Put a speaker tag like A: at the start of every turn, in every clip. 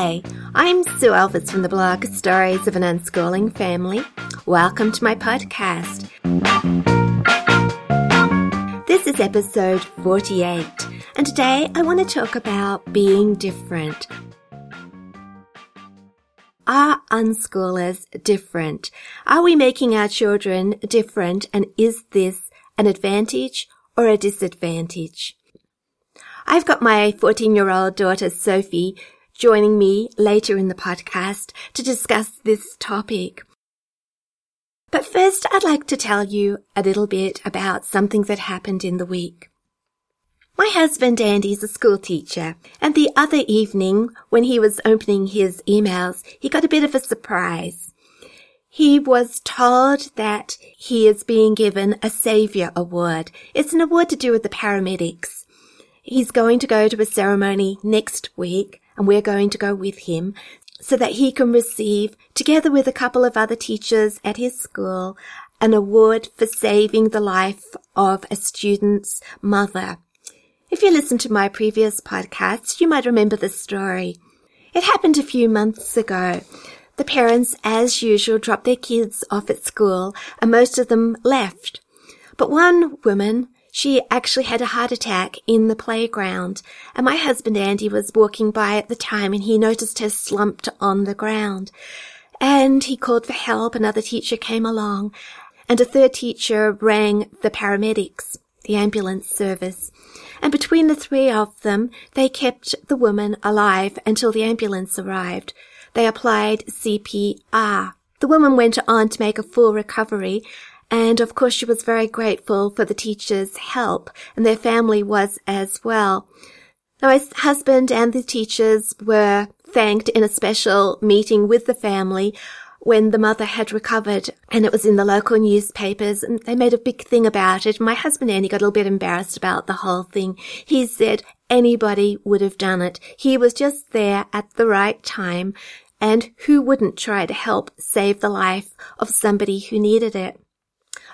A: Hi, I'm Sue Elvis from the blog Stories of an Unschooling Family. Welcome to my podcast. This is episode 48, and today I want to talk about being different. Are unschoolers different? Are we making our children different, and is this an advantage or a disadvantage? I've got my 14 year old daughter Sophie joining me later in the podcast to discuss this topic. But first, I'd like to tell you a little bit about something that happened in the week. My husband Andy's a school teacher, and the other evening, when he was opening his emails, he got a bit of a surprise. He was told that he is being given a Saviour Award. It's an award to do with the paramedics. He's going to go to a ceremony next week, and we're going to go with him so that he can receive, together with a couple of other teachers at his school, an award for saving the life of a student's mother. If you listened to my previous podcast, you might remember the story. It happened a few months ago. The parents, as usual, dropped their kids off at school and most of them left. But one woman she actually had a heart attack in the playground, and my husband Andy was walking by at the time and he noticed her slumped on the ground. And he called for help, another teacher came along, and a third teacher rang the paramedics, the ambulance service. And between the three of them, they kept the woman alive until the ambulance arrived. They applied CPR. The woman went on to make a full recovery and of course, she was very grateful for the teacher's help, and their family was as well. Now, my husband and the teachers were thanked in a special meeting with the family when the mother had recovered and it was in the local newspapers and they made a big thing about it. My husband Andy got a little bit embarrassed about the whole thing. He said anybody would have done it. He was just there at the right time and who wouldn't try to help save the life of somebody who needed it?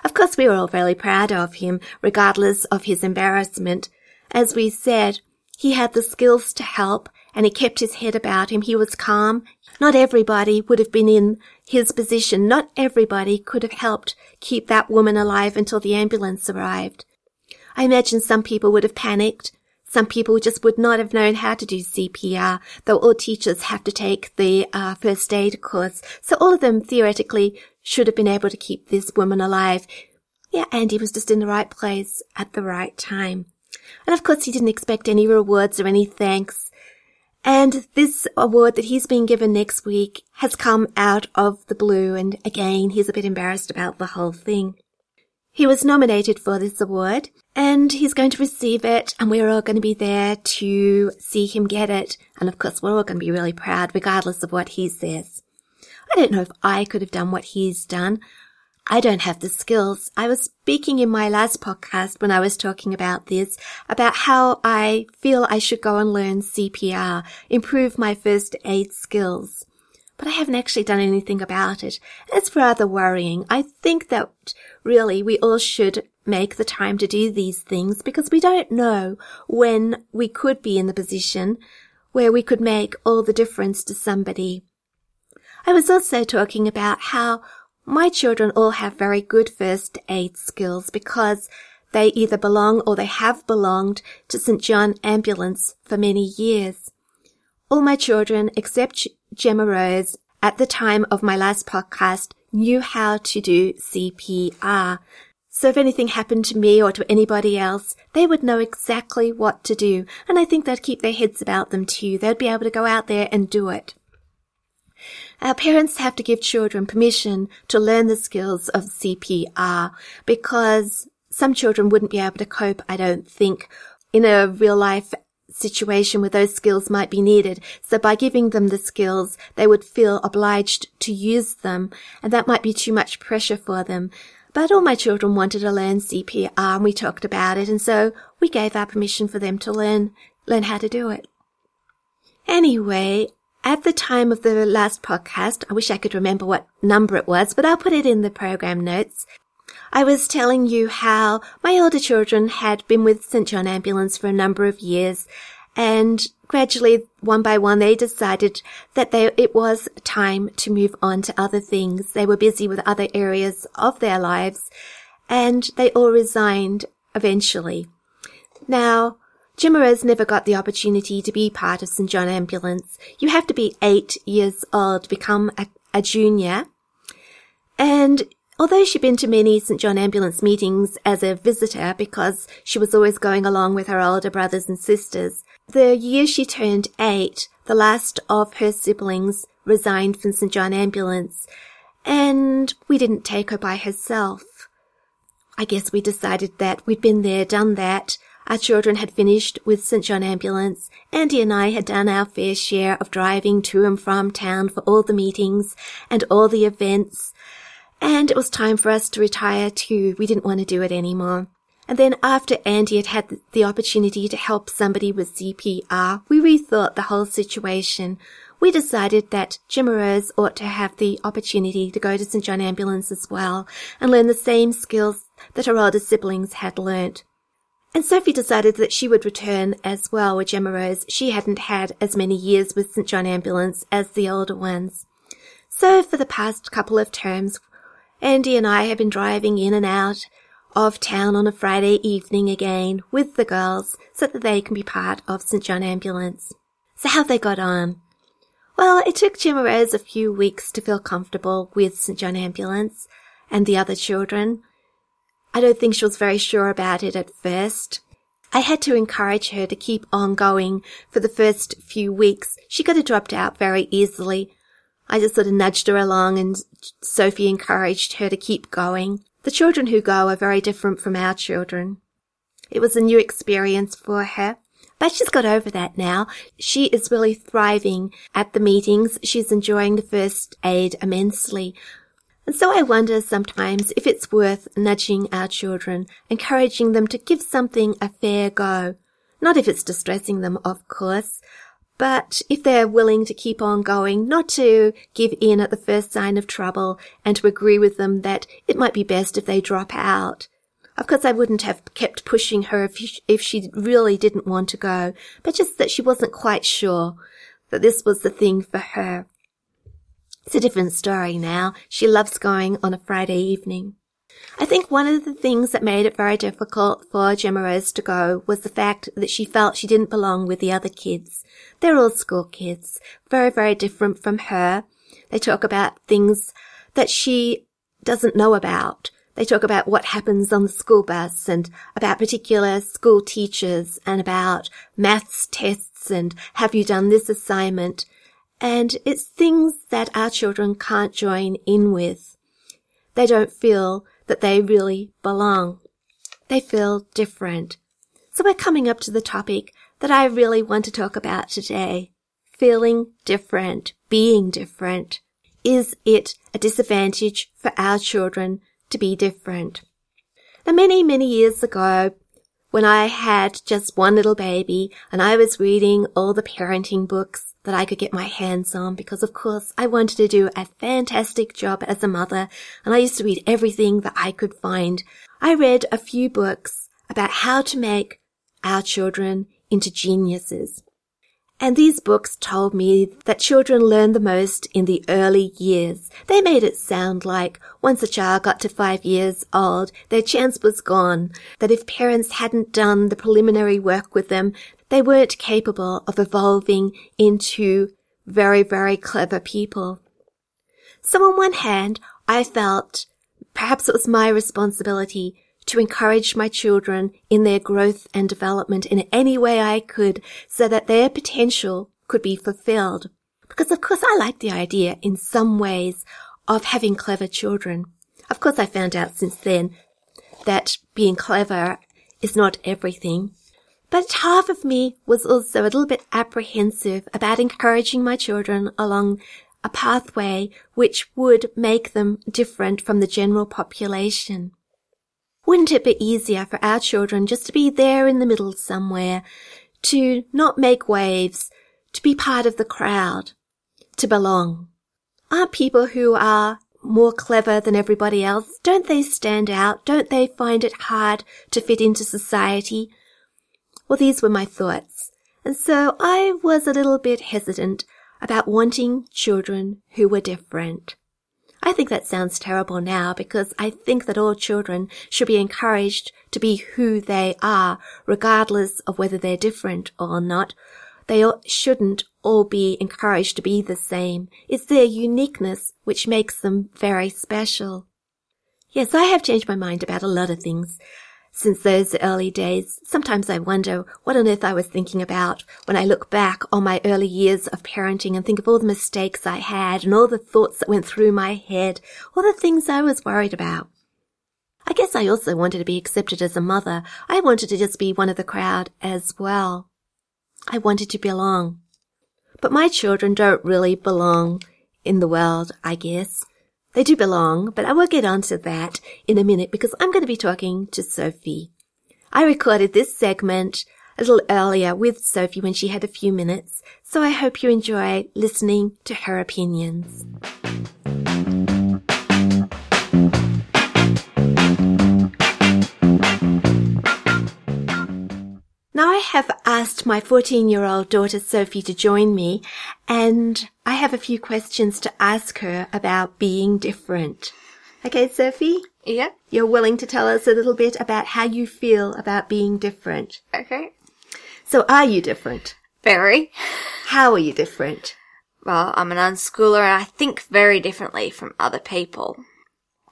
A: Of course, we were all very proud of him, regardless of his embarrassment. As we said, he had the skills to help and he kept his head about him. He was calm. Not everybody would have been in his position. Not everybody could have helped keep that woman alive until the ambulance arrived. I imagine some people would have panicked. Some people just would not have known how to do CPR, though all teachers have to take the uh, first aid course. So all of them theoretically should have been able to keep this woman alive. Yeah, Andy was just in the right place at the right time. And of course, he didn't expect any rewards or any thanks. And this award that he's being given next week has come out of the blue. And again, he's a bit embarrassed about the whole thing. He was nominated for this award and he's going to receive it and we're all going to be there to see him get it. And of course, we're all going to be really proud regardless of what he says. I don't know if I could have done what he's done. I don't have the skills. I was speaking in my last podcast when I was talking about this, about how I feel I should go and learn CPR, improve my first aid skills. But I haven't actually done anything about it. It's rather worrying. I think that really we all should make the time to do these things because we don't know when we could be in the position where we could make all the difference to somebody. I was also talking about how my children all have very good first aid skills because they either belong or they have belonged to St. John Ambulance for many years. All my children, except Gemma Rose, at the time of my last podcast, knew how to do CPR. So if anything happened to me or to anybody else, they would know exactly what to do. And I think they'd keep their heads about them too. They'd be able to go out there and do it. Our parents have to give children permission to learn the skills of CPR because some children wouldn't be able to cope, I don't think, in a real life situation where those skills might be needed. So by giving them the skills, they would feel obliged to use them, and that might be too much pressure for them. But all my children wanted to learn CPR and we talked about it, and so we gave our permission for them to learn, learn how to do it. Anyway, at the time of the last podcast, I wish I could remember what number it was, but I'll put it in the program notes. I was telling you how my older children had been with St. John Ambulance for a number of years And gradually, one by one, they decided that they, it was time to move on to other things. They were busy with other areas of their lives and they all resigned eventually. Now, Gemma Rose never got the opportunity to be part of St. John Ambulance. You have to be eight years old to become a, a junior. And although she'd been to many St. John Ambulance meetings as a visitor because she was always going along with her older brothers and sisters, the year she turned eight, the last of her siblings resigned from St. John Ambulance and we didn't take her by herself. I guess we decided that we'd been there, done that, our children had finished with St. John Ambulance. Andy and I had done our fair share of driving to and from town for all the meetings and all the events. And it was time for us to retire too. We didn't want to do it anymore. And then after Andy had had the opportunity to help somebody with CPR, we rethought the whole situation. We decided that Gemma Rose ought to have the opportunity to go to St. John Ambulance as well and learn the same skills that her older siblings had learnt. And Sophie decided that she would return as well with Gemma Rose. She hadn't had as many years with St. John Ambulance as the older ones. So for the past couple of terms, Andy and I have been driving in and out of town on a Friday evening again with the girls so that they can be part of St. John Ambulance. So how they got on? Well, it took Gemma Rose a few weeks to feel comfortable with St. John Ambulance and the other children. I don't think she was very sure about it at first. I had to encourage her to keep on going for the first few weeks. She could have dropped out very easily. I just sort of nudged her along and Sophie encouraged her to keep going. The children who go are very different from our children. It was a new experience for her. But she's got over that now. She is really thriving at the meetings. She's enjoying the first aid immensely. And so I wonder sometimes if it's worth nudging our children, encouraging them to give something a fair go. Not if it's distressing them, of course, but if they're willing to keep on going, not to give in at the first sign of trouble and to agree with them that it might be best if they drop out. Of course, I wouldn't have kept pushing her if she, if she really didn't want to go, but just that she wasn't quite sure that this was the thing for her. It's a different story now. She loves going on a Friday evening. I think one of the things that made it very difficult for Gemma Rose to go was the fact that she felt she didn't belong with the other kids. They're all school kids, very, very different from her. They talk about things that she doesn't know about. They talk about what happens on the school bus and about particular school teachers and about maths tests and have you done this assignment? And it's things that our children can't join in with. They don't feel that they really belong. They feel different. So we're coming up to the topic that I really want to talk about today. Feeling different, being different. Is it a disadvantage for our children to be different? Now many, many years ago, when I had just one little baby and I was reading all the parenting books, that I could get my hands on because of course I wanted to do a fantastic job as a mother and I used to read everything that I could find. I read a few books about how to make our children into geniuses. And these books told me that children learn the most in the early years. They made it sound like once a child got to five years old, their chance was gone, that if parents hadn't done the preliminary work with them, they weren't capable of evolving into very, very clever people. So on one hand, I felt perhaps it was my responsibility to encourage my children in their growth and development in any way I could so that their potential could be fulfilled. Because of course I like the idea in some ways of having clever children. Of course I found out since then that being clever is not everything. But half of me was also a little bit apprehensive about encouraging my children along a pathway which would make them different from the general population. Wouldn't it be easier for our children just to be there in the middle somewhere, to not make waves, to be part of the crowd, to belong? Aren't people who are more clever than everybody else? Don't they stand out? Don't they find it hard to fit into society? Well, these were my thoughts. And so I was a little bit hesitant about wanting children who were different. I think that sounds terrible now because I think that all children should be encouraged to be who they are, regardless of whether they're different or not. They shouldn't all be encouraged to be the same. It's their uniqueness which makes them very special. Yes, I have changed my mind about a lot of things since those early days. Sometimes I wonder what on earth I was thinking about when I look back on my early years of parenting and think of all the mistakes I had and all the thoughts that went through my head, all the things I was worried about. I guess I also wanted to be accepted as a mother. I wanted to just be one of the crowd as well. I wanted to belong. But my children don't really belong in the world, I guess. They do belong, but I will get onto that in a minute because I'm going to be talking to Sophie. I recorded this segment a little earlier with Sophie when she had a few minutes, so I hope you enjoy listening to her opinions. Asked my 14 year old daughter Sophie to join me and I have a few questions to ask her about being different. Okay, Sophie?
B: Yeah.
A: You're willing to tell us a little bit about how you feel about being different.
B: Okay.
A: So are you different?
B: Very.
A: How are you different?
B: Well, I'm an unschooler and I think very differently from other people.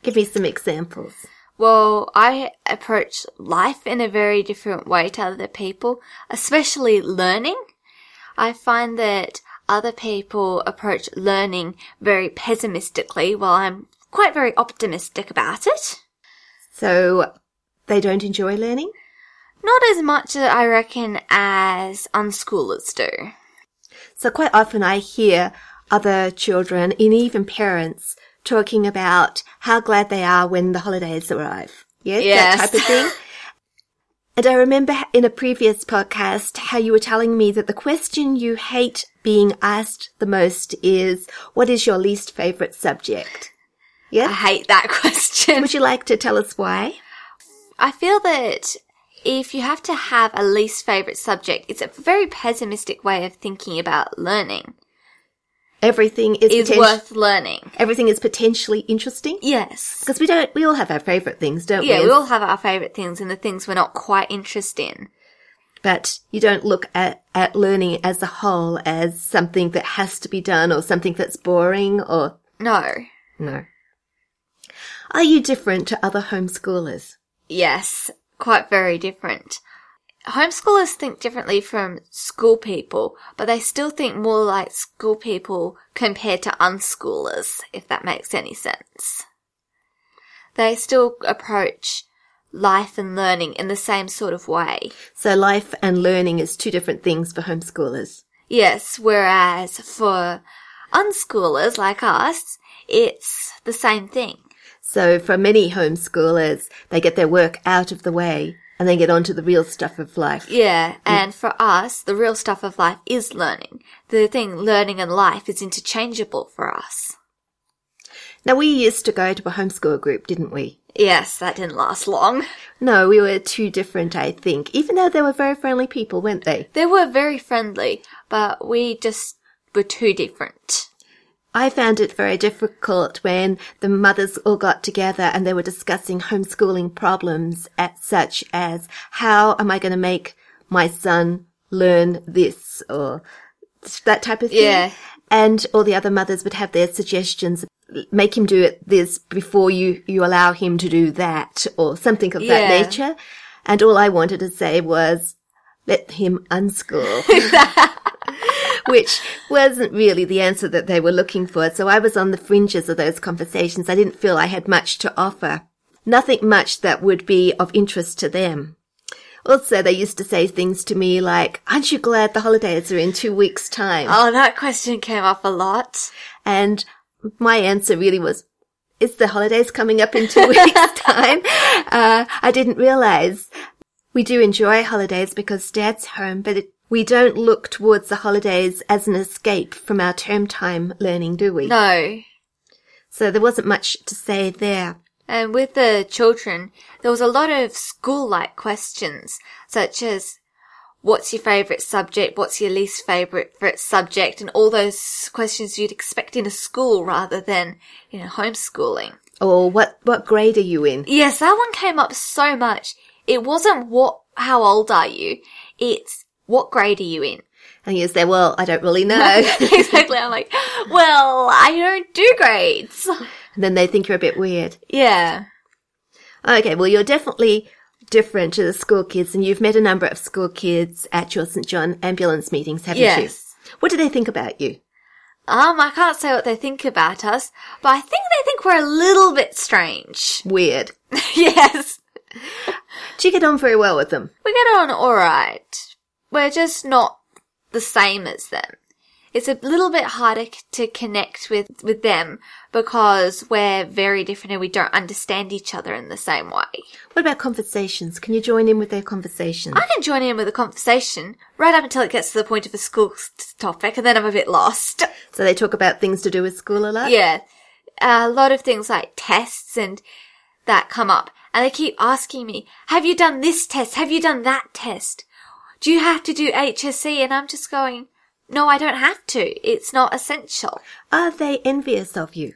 A: Give me some examples.
B: Well, I approach life in a very different way to other people, especially learning. I find that other people approach learning very pessimistically while I'm quite very optimistic about it.
A: So they don't enjoy learning?
B: Not as much, I reckon, as unschoolers do.
A: So quite often I hear other children and even parents talking about how glad they are when the holidays arrive. Yeah,
B: Yes.
A: that type of thing. And I remember in a previous podcast how you were telling me that the question you hate being asked the most is, what is your least favorite subject? Yeah.
B: I hate that question.
A: Would you like to tell us why?
B: I feel that if you have to have a least favorite subject, it's a very pessimistic way of thinking about learning.
A: Everything is,
B: Is
A: poten-
B: worth learning.
A: everything is potentially interesting
B: Yes.
A: because we don't, we all have our favorite things, don't
B: Yeah,
A: we?
B: Yeah, we all have our favourite things and the things we're not quite interested in.
A: but you don't look at, at learning as a whole as something that has to be done or something that's boring or
B: No.
A: no. Are you different to other homeschoolers?
B: Yes, quite very different. Homeschoolers think differently from school people, but they still think more like school people compared to unschoolers, if that makes any sense. They still approach life and learning in the same sort of way.
A: So life and learning is two different things for homeschoolers.
B: Yes, whereas for unschoolers like us, it's the same thing.
A: So for many homeschoolers, they get their work out of the way and then get on to the real stuff of life.
B: Yeah, mm. and for us, the real stuff of life is learning. The thing learning and life is interchangeable for us.
A: Now we used to go to a homeschool group, didn't we?
B: Yes, that didn't last long.
A: No, we were too different, I think, even though they were very friendly people, weren't they?
B: They were very friendly, but we just were too different.
A: I found it very difficult when the mothers all got together and they were discussing homeschooling problems at such as how am I going to make my son learn this or that type of thing.
B: Yeah.
A: And all the other mothers would have their suggestions. Make him do it this before you, you allow him to do that or something of that nature. And all I wanted to say was, let him unschool. which wasn't really the answer that they were looking for. So I was on the fringes of those conversations. I didn't feel I had much to offer. Nothing much that would be of interest to them. Also, they used to say things to me like, aren't you glad the holidays are in two weeks time?
B: Oh, that question came up a lot.
A: And my answer really was, is the holidays coming up in two weeks time? Uh, I didn't realize we do enjoy holidays because dad's home, but it, we don't look towards the holidays as an escape from our term time learning, do we?
B: No.
A: So there wasn't much to say there.
B: And with the children, there was a lot of school-like questions, such as, what's your favourite subject, what's your least favourite subject, and all those questions you'd expect in a school rather than in a homeschooling.
A: Or what, what grade are you in?
B: Yes, that one came up so much. It wasn't what, how old are you? It's what grade are you in?
A: And you say, well, I don't really know.
B: exactly. I'm like, well, I don't do grades.
A: And then they think you're a bit weird.
B: Yeah.
A: Okay, well, you're definitely different to the school kids, and you've met a number of school kids at your St. John ambulance meetings, haven't you?
B: yes.
A: you? What do they think about you?
B: Um, I can't say what they think about us, but I think they think we're a little bit strange.
A: Weird.
B: yes.
A: Do you get on very well with them?
B: We get on alright. We're just not the same as them. It's a little bit harder to connect with, with them because we're very different and we don't understand each other in the same way.
A: What about conversations? Can you join in with their conversation?
B: I can join in with a conversation right up until it gets to the point of a school topic and then I'm a bit lost.
A: So they talk about things to do with school a lot?
B: Yeah. A lot of things like tests and that come up and they keep asking me, have you done this test? Have you done that test? Do you have to do HSC? And I'm just going, no, I don't have to. It's not essential.
A: Are they envious of you?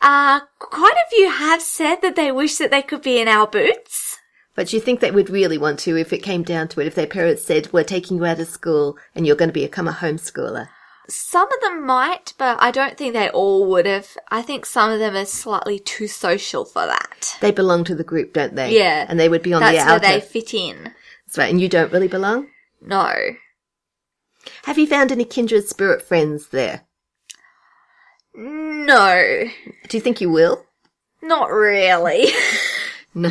B: Uh, quite a few have said that they wish that they could be in our boots.
A: But you think they would really want to if it came down to it, if their parents said, we're taking you out of school and you're going to become a homeschooler?
B: Some of them might, but I don't think they all would have. I think some of them are slightly too social for that.
A: They belong to the group, don't they?
B: Yeah.
A: And they would be on
B: That's
A: the outer.
B: where they fit in.
A: That's right. And you don't really belong?
B: No.
A: Have you found any kindred spirit friends there?
B: No.
A: Do you think you will?
B: Not really.
A: No.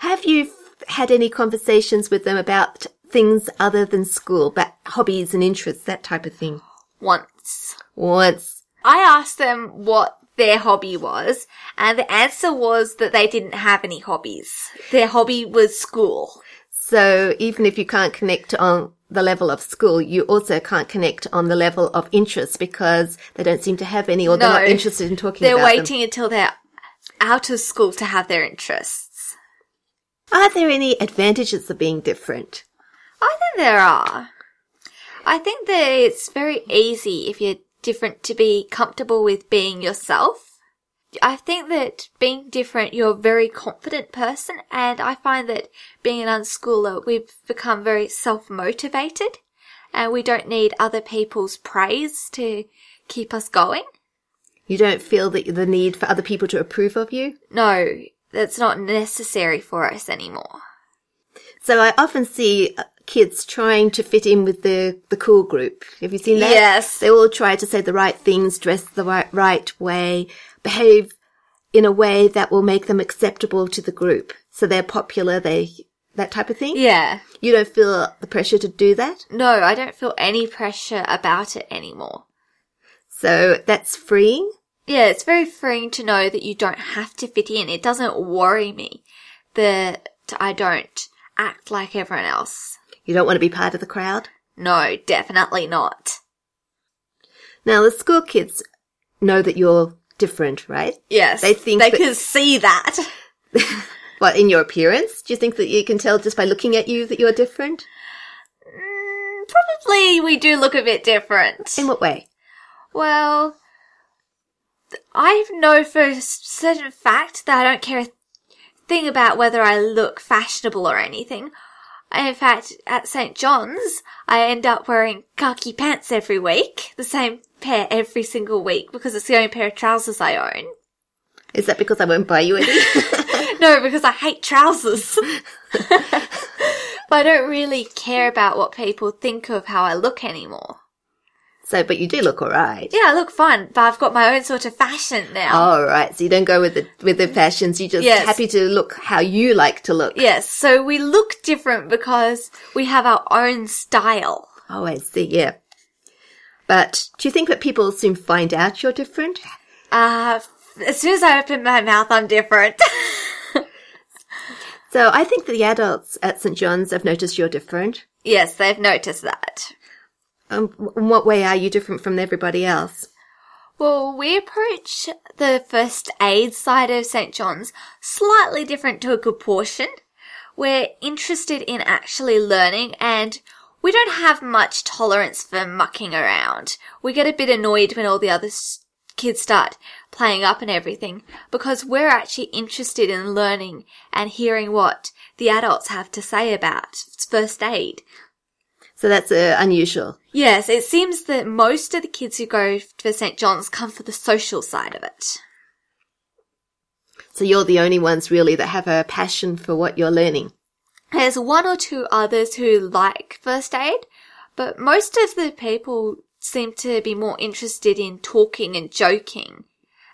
A: Have you had any conversations with them about things other than school, but hobbies and interests, that type of thing?
B: Once.
A: Once.
B: I asked them what their hobby was, and the answer was that they didn't have any hobbies. Their hobby was school.
A: So even if you can't connect on the level of school, you also can't connect on the level of interest because they don't seem to have any or they're not interested in talking
B: They're waiting until they're out of school to have their interests.
A: Are there any advantages of being different?
B: I think there are. I think that it's very easy if you're different to be comfortable with being yourself. I think that being different, you're a very confident person, and I find that being an unschooler, we've become very self-motivated, and we don't need other people's praise to keep us going.
A: You don't feel that the need for other people to approve of you?
B: No, that's not necessary for us anymore.
A: So I often see uh, kids trying to fit in with the, the cool group. Have you seen that?
B: Yes.
A: They all try to say the right things, dress the right, right way, behave in a way that will make them acceptable to the group. So they're popular, they, that type of thing?
B: Yeah.
A: You don't feel the pressure to do that?
B: No, I don't feel any pressure about it anymore.
A: So that's freeing?
B: Yeah, it's very freeing to know that you don't have to fit in. It doesn't worry me that I don't act like everyone else.
A: You don't want to be part of the crowd?
B: No, definitely not.
A: Now the school kids know that you're different, right?
B: Yes.
A: They think
B: they
A: that-
B: can see that.
A: What, in your appearance? Do you think that you can tell just by looking at you that you're different?
B: Mm, Probably we do look a bit different.
A: In what way?
B: Well, I know for a certain fact that I don't care a thing about whether I look fashionable or anything. In fact, at St. John's, I end up wearing khaki pants every week, the same pair every single week, because it's the only pair of trousers I own.
A: Is that because I won't buy you any?
B: No, because I hate trousers. but I don't really care about what people think of how I look anymore.
A: So, but you do look alright.
B: Yeah, I look fine, but I've got my own sort of fashion now.
A: All right. So you don't go with the with the fashions. You're just
B: Yes.
A: happy to look how you like to look.
B: Yes, so we look different because we have our own style.
A: Oh, I see. Yeah. But do you think that people soon find out you're different?
B: Uh, as soon as I open my mouth, I'm different.
A: So I think that the adults at St John's have noticed you're different.
B: yes, they've noticed that.
A: Um, in what way are you different from everybody else?
B: Well, we approach the first aid side of St. John's slightly different to a good portion. we're interested in actually learning and we don't have much tolerance for mucking around. We get a bit annoyed when all the other kids start playing up and everything because we're actually interested in learning and hearing what the adults have to say about first aid.
A: So that's uh, unusual.
B: Yes, it seems that most of the kids who go for St. John's come for the social side of it.
A: So you're the only ones really that have a passion for what you're learning.
B: There's one or two others who like first aid, but most of the people seem to be more interested in talking and joking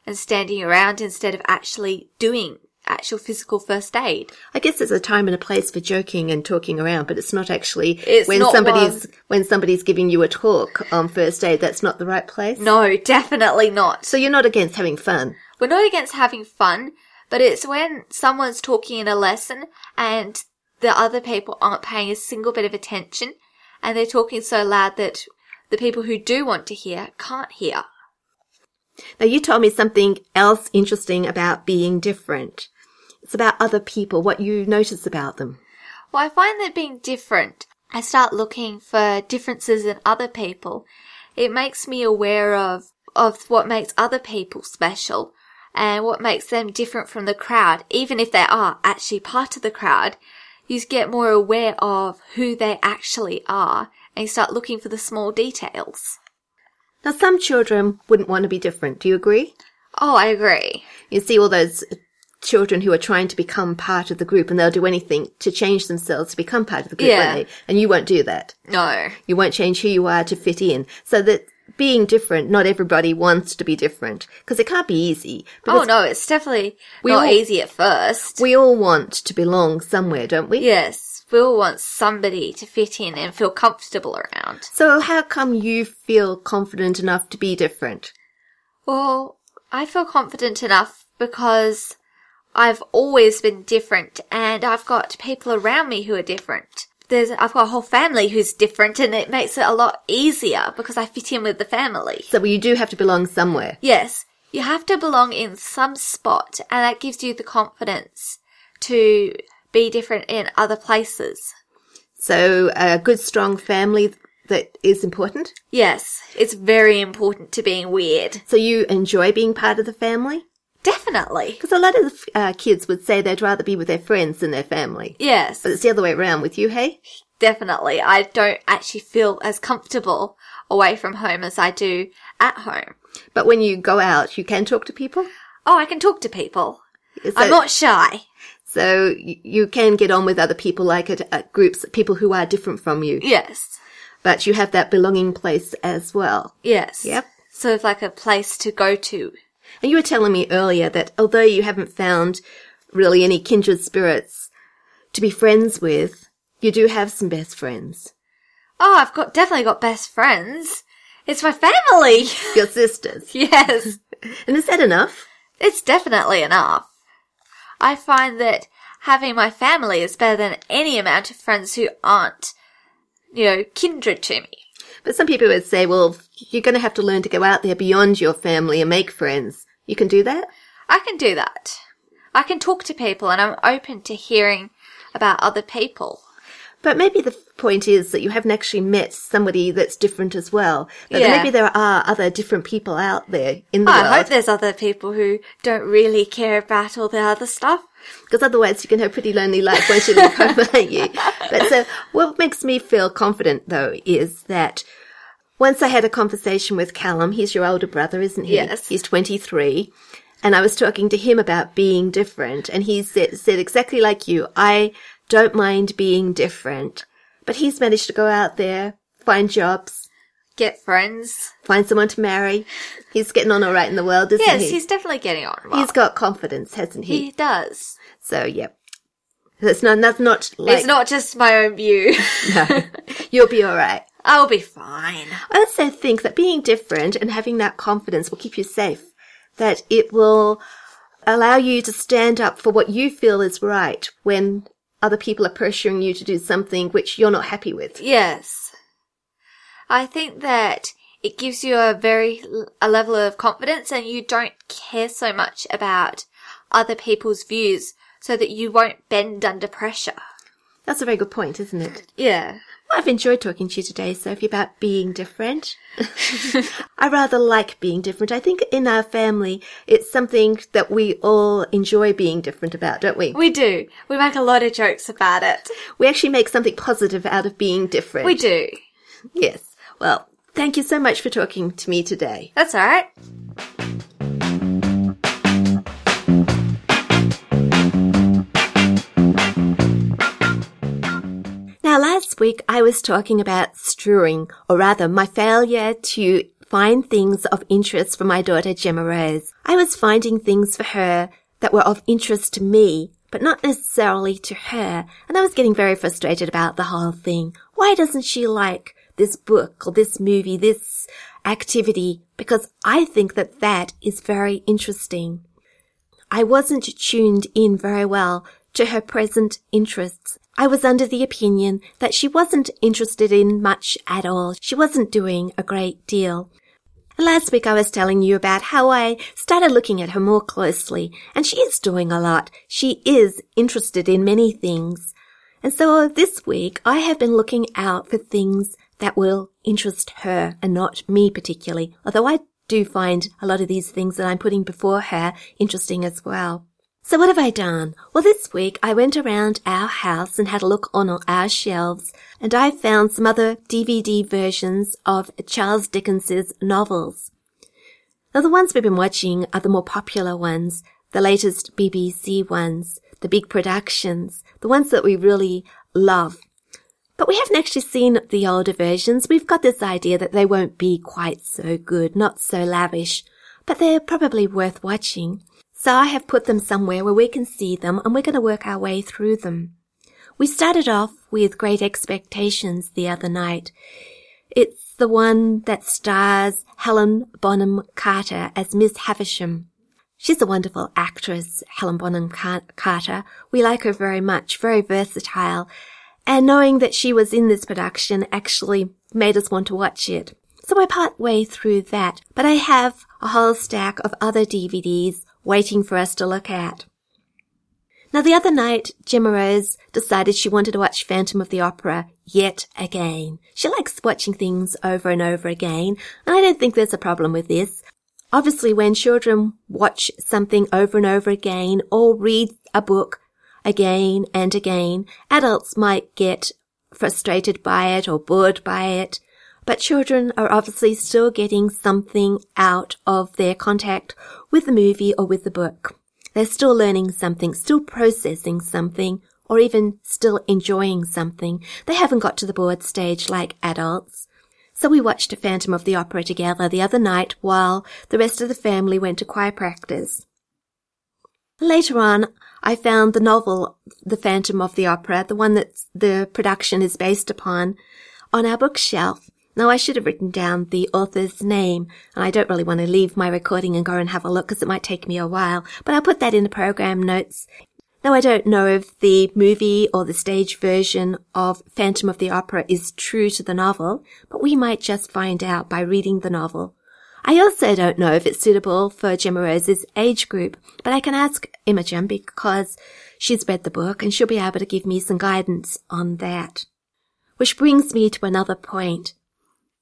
B: and standing around instead of actually doing actual physical first aid.
A: I guess there's a time and a place for joking and talking around, but it's not actually
B: It's
A: when
B: not
A: somebody's
B: one.
A: when somebody's giving you a talk on first aid. That's not the right place.
B: No, definitely not.
A: So you're not against having fun.
B: We're not against having fun, but it's when someone's talking in a lesson and the other people aren't paying a single bit of attention and they're talking so loud that the people who do want to hear can't hear.
A: Now you told me something else interesting about being different. It's about other people, what you notice about them.
B: Well, I find that being different, I start looking for differences in other people. It makes me aware of, of what makes other people special and what makes them different from the crowd. Even if they are actually part of the crowd, you get more aware of who they actually are and you start looking for the small details.
A: Now some children wouldn't want to be different. Do you agree?
B: Oh, I agree.
A: You see all those children who are trying to become part of the group and they'll do anything to change themselves to become part of the group,
B: Yeah.
A: And you won't do that.
B: No.
A: You won't change who you are to fit in. So that being different, not everybody wants to be different because it can't be easy.
B: Oh no, it's definitely
A: We
B: not
A: all-
B: easy at first.
A: we all want to belong somewhere, don't we?
B: yes, we all want somebody to fit in and feel comfortable around.
A: So how come you feel confident enough to be different?
B: Well, I feel confident enough because I've always been different and I've got people around me who are different. There's, I've got a whole family who's different and it makes it a lot easier because I fit in with the family.
A: So you do have to belong somewhere.
B: Yes, you have to belong in some spot and that gives you the confidence to be different in other places.
A: So a good strong family that is important.
B: Yes, it's very important to being weird.
A: So you enjoy being part of the family?
B: Definitely.
A: Because a lot of uh, kids would say they'd rather be with their friends than their family.
B: Yes.
A: But it's the other way around with you, hey?
B: Definitely. I don't actually feel as comfortable away from home as I do at home.
A: But when you go out, you can talk to people.
B: Oh, I can talk to people.
A: So,
B: I'm not shy.
A: so you can get on with other people, like at, at groups, people who are different from you.
B: Yes.
A: But you have that belonging place as well.
B: Yes.
A: Yep.
B: Sort of like a place to go to.
A: And you were telling me earlier that although you haven't found really any kindred spirits to be friends with, you do have some best friends.
B: Oh, I've got definitely got best friends. It's my family.
A: Your sisters.
B: yes.
A: And is that enough?
B: It's definitely enough. I find that having my family is better than any amount of friends who aren't, you know, kindred to me.
A: But some people would say, well, you're going to have to learn to go out there beyond your family and make friends. You can do that?
B: I can do that. I can talk to people and I'm open to hearing about other people.
A: But maybe the point is that you haven't actually met somebody that's different as well. That
B: Yeah.
A: maybe there are other different people out there in the oh,
B: I
A: world.
B: I hope there's other people who don't really care about all the other stuff.
A: Because otherwise you can have a pretty lonely life once you leave home, aren't you? But so what makes me feel confident though is that once I had a conversation with Callum, he's your older brother, isn't he?
B: Yes.
A: He's 23. And I was talking to him about being different and he said, said exactly like you, I don't mind being different. But he's managed to go out there, find jobs,
B: Get friends.
A: find someone to marry. He's getting on all right in the world, isn't
B: Yes,
A: he?
B: Yes, he's definitely getting on well.
A: he's got confidence, hasn't he?
B: he does.
A: So, yep. That's not, that's not like,
B: it's not just my own view.
A: no, you'll be all right.
B: I'll be fine.
A: I also think that being different and having that confidence will keep you safe. That it will allow you to stand up for what you feel is right when other people are pressuring you to do something which you're not happy with.
B: Yes. I think that it gives you a very, a level of confidence and you don't care so much about other people's views so that you won't bend under pressure.
A: That's a very good point, isn't it?
B: Yeah.
A: I've enjoyed talking to you today, Sophie, about being different. I rather like being different. I think in our family, it's something that we all enjoy being different about, don't we?
B: We do. We make a lot of jokes about it.
A: We actually make something positive out of being different.
B: We do.
A: Yes. Well, thank you so much for talking to me today.
B: That's alright.
A: Now, week I was talking about strewing, or rather my failure to find things of interest for my daughter Gemma Rose. I was finding things for her that were of interest to me, but not necessarily to her, and I was getting very frustrated about the whole thing. Why doesn't she like this book or this movie, this activity? Because I think that that is very interesting. I wasn't tuned in very well to her present interests. I was under the opinion that she wasn't interested in much at all. She wasn't doing a great deal. Last week I was telling you about how I started looking at her more closely, and she is doing a lot. She is interested in many things. And so this week I have been looking out for things that will interest her and not me particularly, although I do find a lot of these things that I'm putting before her interesting as well. So what have I done? Well, this week I went around our house and had a look on our shelves and I found some other DVD versions of Charles Dickens's novels. Now the ones we've been watching are the more popular ones, the latest BBC ones, the big productions, the ones that we really love. But we haven't actually seen the older versions. We've got this idea that they won't be quite so good, not so lavish, but they're probably worth watching. So I have put them somewhere where we can see them and we're going to work our way through them. We started off with Great Expectations the other night. It's the one that stars Helen Bonham Carter as Miss Havisham. She's a wonderful actress, Helen Bonham Carter. We like her very much, very versatile. And knowing that she was in this production actually made us want to watch it. So I part way through that, but I have a whole stack of other DVDs waiting for us to look at. Now the other night, Gemma Rose decided she wanted to watch Phantom of the Opera yet again. She likes watching things over and over again, and I don't think there's a problem with this. Obviously, when children watch something over and over again or read a book again and again, adults might get frustrated by it or bored by it. But children are obviously still getting something out of their contact with the movie or with the book. They're still learning something, still processing something, or even still enjoying something. They haven't got to the bored stage like adults. So we watched a Phantom of the Opera together the other night while the rest of the family went to choir practice. Later on, I found the novel, The Phantom of the Opera, the one that the production is based upon, on our bookshelf. Now I should have written down the author's name, and I don't really want to leave my recording and go and have a look because it might take me a while, but I'll put that in the program notes. Now I don't know if the movie or the stage version of Phantom of the Opera is true to the novel, but we might just find out by reading the novel. I also don't know if it's suitable for Gemma Rose's age group, but I can ask Imogen because she's read the book and she'll be able to give me some guidance on that. Which brings me to another point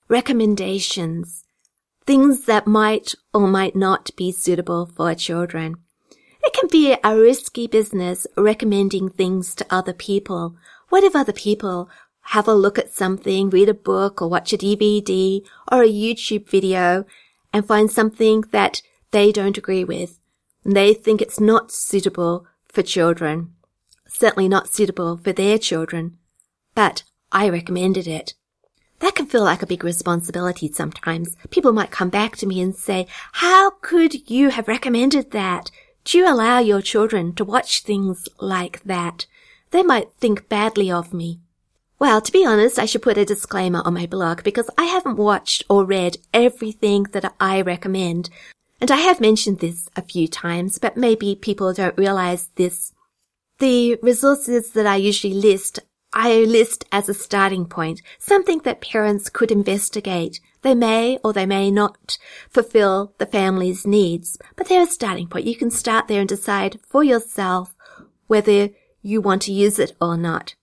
A: recommendations, things that might or might not be suitable for children. It can be a risky business recommending things to other people. What if other people have a look at something, read a book or watch a DVD or a YouTube video and find something that they don't agree with? They think it's not suitable for children. Certainly not suitable for their children. But I recommended it. That can feel like a big responsibility sometimes. People might come back to me and say, how could you have recommended that? Do you allow your children to watch things like that? They might think badly of me. Well, to be honest, I should put a disclaimer on my blog because I haven't watched or read everything that I recommend. And I have mentioned this a few times, but maybe people don't realize this. The resources that I usually list I list as a starting point something that parents could investigate. They may or they may not fulfill the family's needs, but they're a starting point. You can start there and decide for yourself whether you want to use it or not.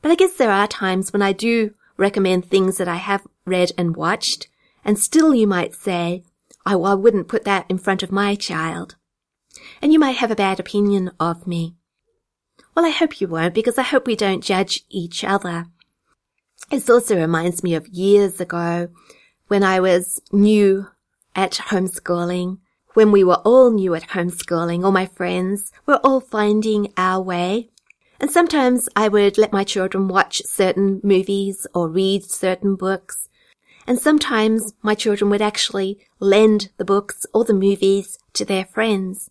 A: But I guess there are times when I do recommend things that I have read and watched, and still you might say, well, I wouldn't put that in front of my child. And you might have a bad opinion of me. Well, I hope you won't because I hope we don't judge each other. This also reminds me of years ago when I was new at homeschooling, when we were all new at homeschooling, all my friends were all finding our way. And sometimes I would let my children watch certain movies or read certain books. And sometimes my children would actually lend the books or the movies to their friends.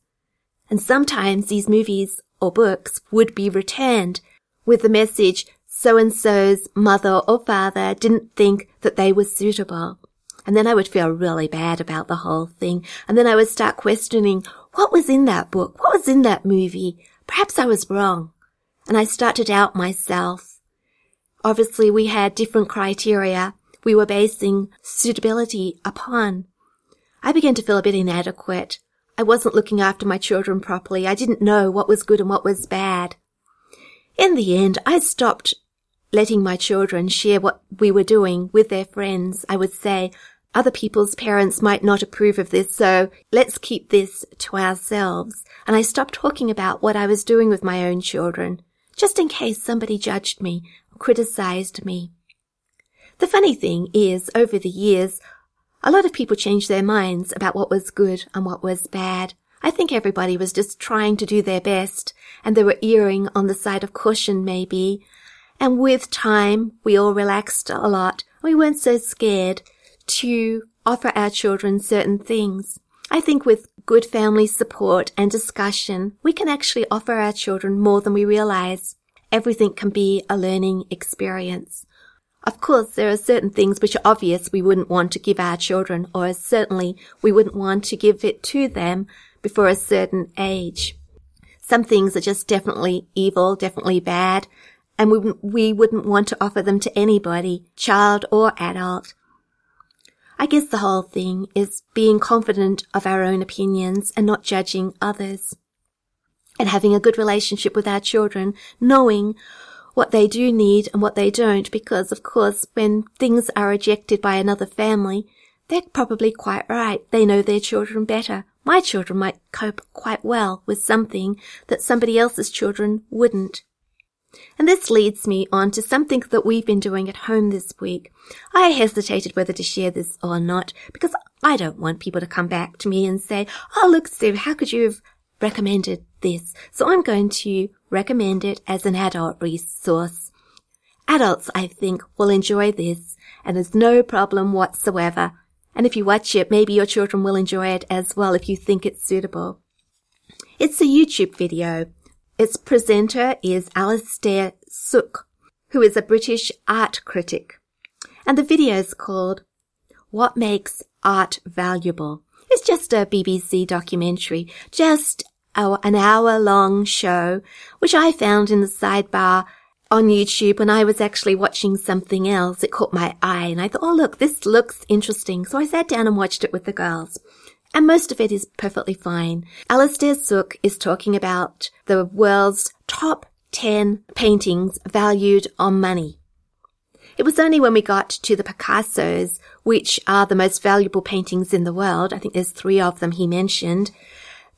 A: And sometimes these movies or books would be returned with the message so and so's mother or father didn't think that they were suitable. And then I would feel really bad about the whole thing. And then I would start questioning what was in that book? What was in that movie? Perhaps I was wrong. And I started to doubt myself. Obviously we had different criteria we were basing suitability upon. I began to feel a bit inadequate. I wasn't looking after my children properly. I didn't know what was good and what was bad. In the end, I stopped letting my children share what we were doing with their friends. I would say, other people's parents might not approve of this, so let's keep this to ourselves. And I stopped talking about what I was doing with my own children, just in case somebody judged me or criticized me. The funny thing is, over the years, a lot of people changed their minds about what was good and what was bad. I think everybody was just trying to do their best, and they were erring on the side of caution maybe. And with time, we all relaxed a lot. We weren't so scared to offer our children certain things. I think with good family support and discussion, we can actually offer our children more than we realize. Everything can be a learning experience. Of course, there are certain things which are obvious we wouldn't want to give our children, or certainly we wouldn't want to give it to them before a certain age. Some things are just definitely evil, definitely bad, and we, we wouldn't want to offer them to anybody, child or adult. I guess the whole thing is being confident of our own opinions and not judging others. And having a good relationship with our children, knowing what they do need and what they don't, because of course when things are rejected by another family, they're probably quite right. They know their children better. My children might cope quite well with something that somebody else's children wouldn't. And this leads me on to something that we've been doing at home this week. I hesitated whether to share this or not because I don't want people to come back to me and say, Oh, look, Sue, how could you have recommended this? So I'm going to recommend it as an adult resource. Adults, I think, will enjoy this and there's no problem whatsoever. And if you watch it, maybe your children will enjoy it as well if you think it's suitable. It's a YouTube video its presenter is Alastair Sooke, who is a British art critic. And the video is called What Makes Art Valuable. It's just a BBC documentary, just an hour long show, which I found in the sidebar on YouTube when I was actually watching something else. It caught my eye and I thought, oh look, this looks interesting. So I sat down and watched it with the girls and most of it is perfectly fine. Alastair Sooke is talking about the world's top 10 paintings valued on money. It was only when we got to the Picassos, which are the most valuable paintings in the world, I think there's three of them he mentioned,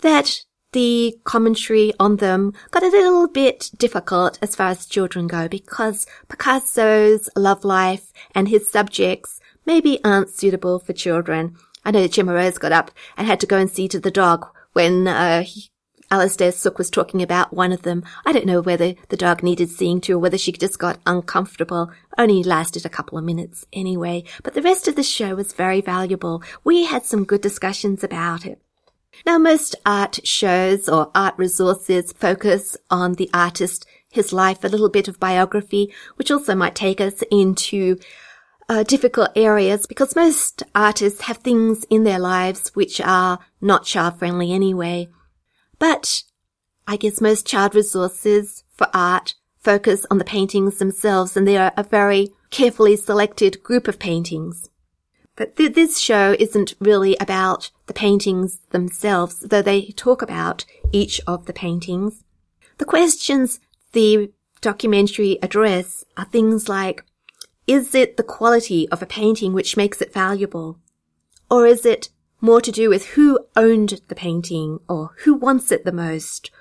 A: that the commentary on them got a little bit difficult as far as children go because Picasso's love life and his subjects maybe aren't suitable for children. I know Gemma Rose got up and had to go and see to the dog when uh, he, Alastair Sooke was talking about one of them. I don't know whether the dog needed seeing to or whether she just got uncomfortable. Only lasted a couple of minutes anyway. But the rest of the show was very valuable. We had some good discussions about it. Now, most art shows or art resources focus on the artist, his life, a little bit of biography, which also might take us into uh, difficult areas because most artists have things in their lives which are not child friendly anyway. But I guess most child resources for art focus on the paintings themselves and they are a very carefully selected group of paintings. But th- this show isn't really about the paintings themselves, though they talk about each of the paintings. The questions the documentary address are things like, is it the quality of a painting which makes it valuable? Or is it more to do with who owned the painting or who wants it the most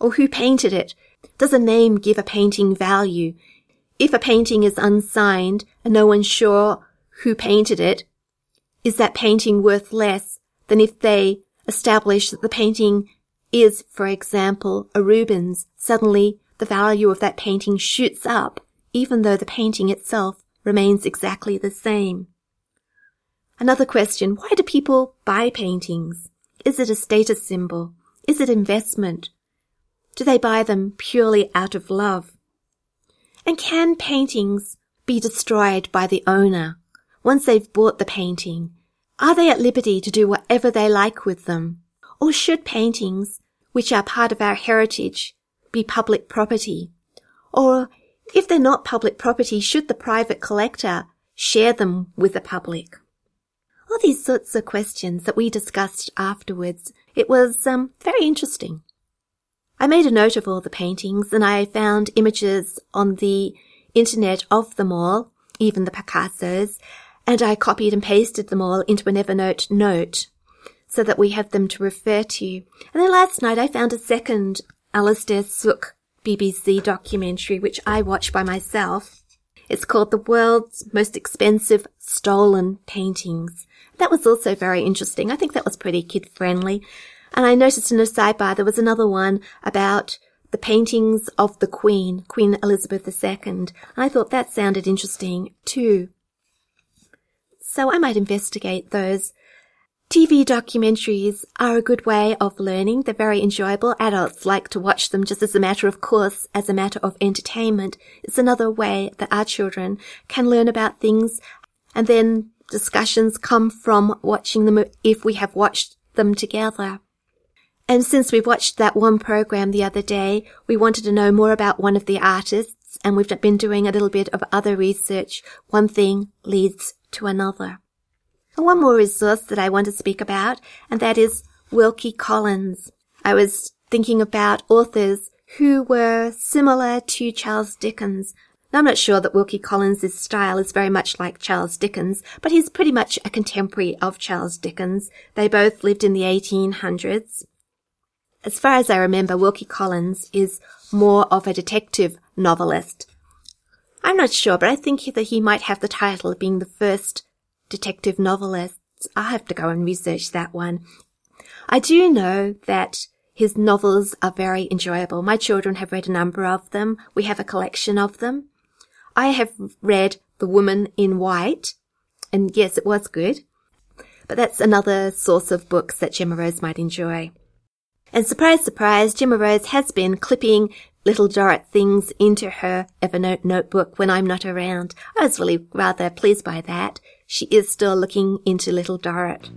A: or who painted it? Does a name give a painting value? If a painting is unsigned and no one's sure who painted it, is that painting worth less than if they establish that the painting is, for example, a Rubens? Suddenly the value of that painting shoots up, even though the painting itself remains exactly the same. Another question, why do people buy paintings? Is it a status symbol? Is it investment? Do they buy them purely out of love? And can paintings be destroyed by the owner once they've bought the painting? Are they at liberty to do whatever they like with them? Or should paintings, which are part of our heritage, be public property? Or if they're not public property, should the private collector share them with the public? All these sorts of questions that we discussed afterwards. It was um, very interesting. I made a note of all the paintings and I found images on the internet of them all, even the Picassos, and I copied and pasted them all into an Evernote note so that we have them to refer to. And then last night I found a second Alastair Sooke BBC documentary, which I watched by myself. It's called The World's Most Expensive Stolen Paintings. That was also very interesting. I think that was pretty kid friendly. And I noticed in a sidebar there was another one about the paintings of the Queen, Queen Elizabeth II. And I thought that sounded interesting too. So I might investigate those. TV documentaries are a good way of learning. They're very enjoyable. Adults like to watch them just as a matter of course, as a matter of entertainment. It's another way that our children can learn about things and then discussions come from watching them if we have watched them together. And since we watched that one program the other day, we wanted to know more about one of the artists and we've been doing a little bit of other research. One thing leads to another. One more resource that I want to speak about, and that is Wilkie Collins. I was thinking about authors who were similar to Charles Dickens. Now, I'm not sure that Wilkie Collins' style is very much like Charles Dickens, but he's pretty much a contemporary of Charles Dickens. They both lived in the 1800s. As far as I remember, Wilkie Collins is more of a detective novelist. I'm not sure, but I think that he might have the title of being the first detective novelist. I'll have to go and research that one. I do know that his novels are very enjoyable. My children have read a number of them. We have a collection of them. I have read The Woman in White, and yes, it was good. But that's another source of books that Gemma Rose might enjoy. And surprise, surprise, Gemma Rose has been clipping little Dorrit things into her Evernote notebook when I'm not around. I was really rather pleased by that. She is still looking into little Dorrit.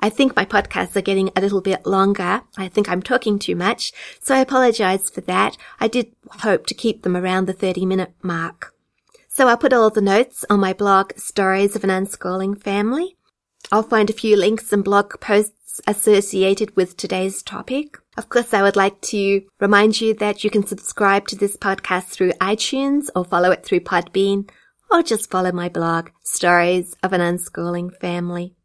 A: I think my podcasts are getting a little bit longer. I think I'm talking too much, so I apologize for that. I did hope to keep them around the 30 minute mark. So I'll put all the notes on my blog, Stories of an Unschooling Family. I'll find a few links and blog posts associated with today's topic. Of course, I would like to remind you that you can subscribe to this podcast through iTunes or follow it through Podbean or just follow my blog, Stories of an Unschooling Family.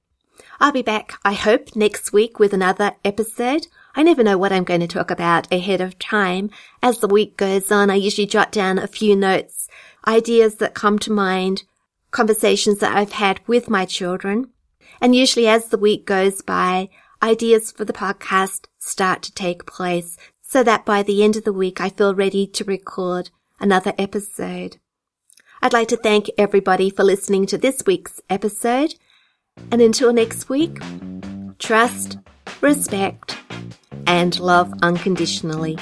A: I'll be back, I hope, next week with another episode. I never know what I'm going to talk about ahead of time. As the week goes on, I usually jot down a few notes ideas that come to mind, conversations that I've had with my children. And usually as the week goes by, ideas for the podcast start to take place so that by the end of the week I feel ready to record another episode. I'd like to thank everybody for listening to this week's episode. And until next week, trust, respect, and love unconditionally.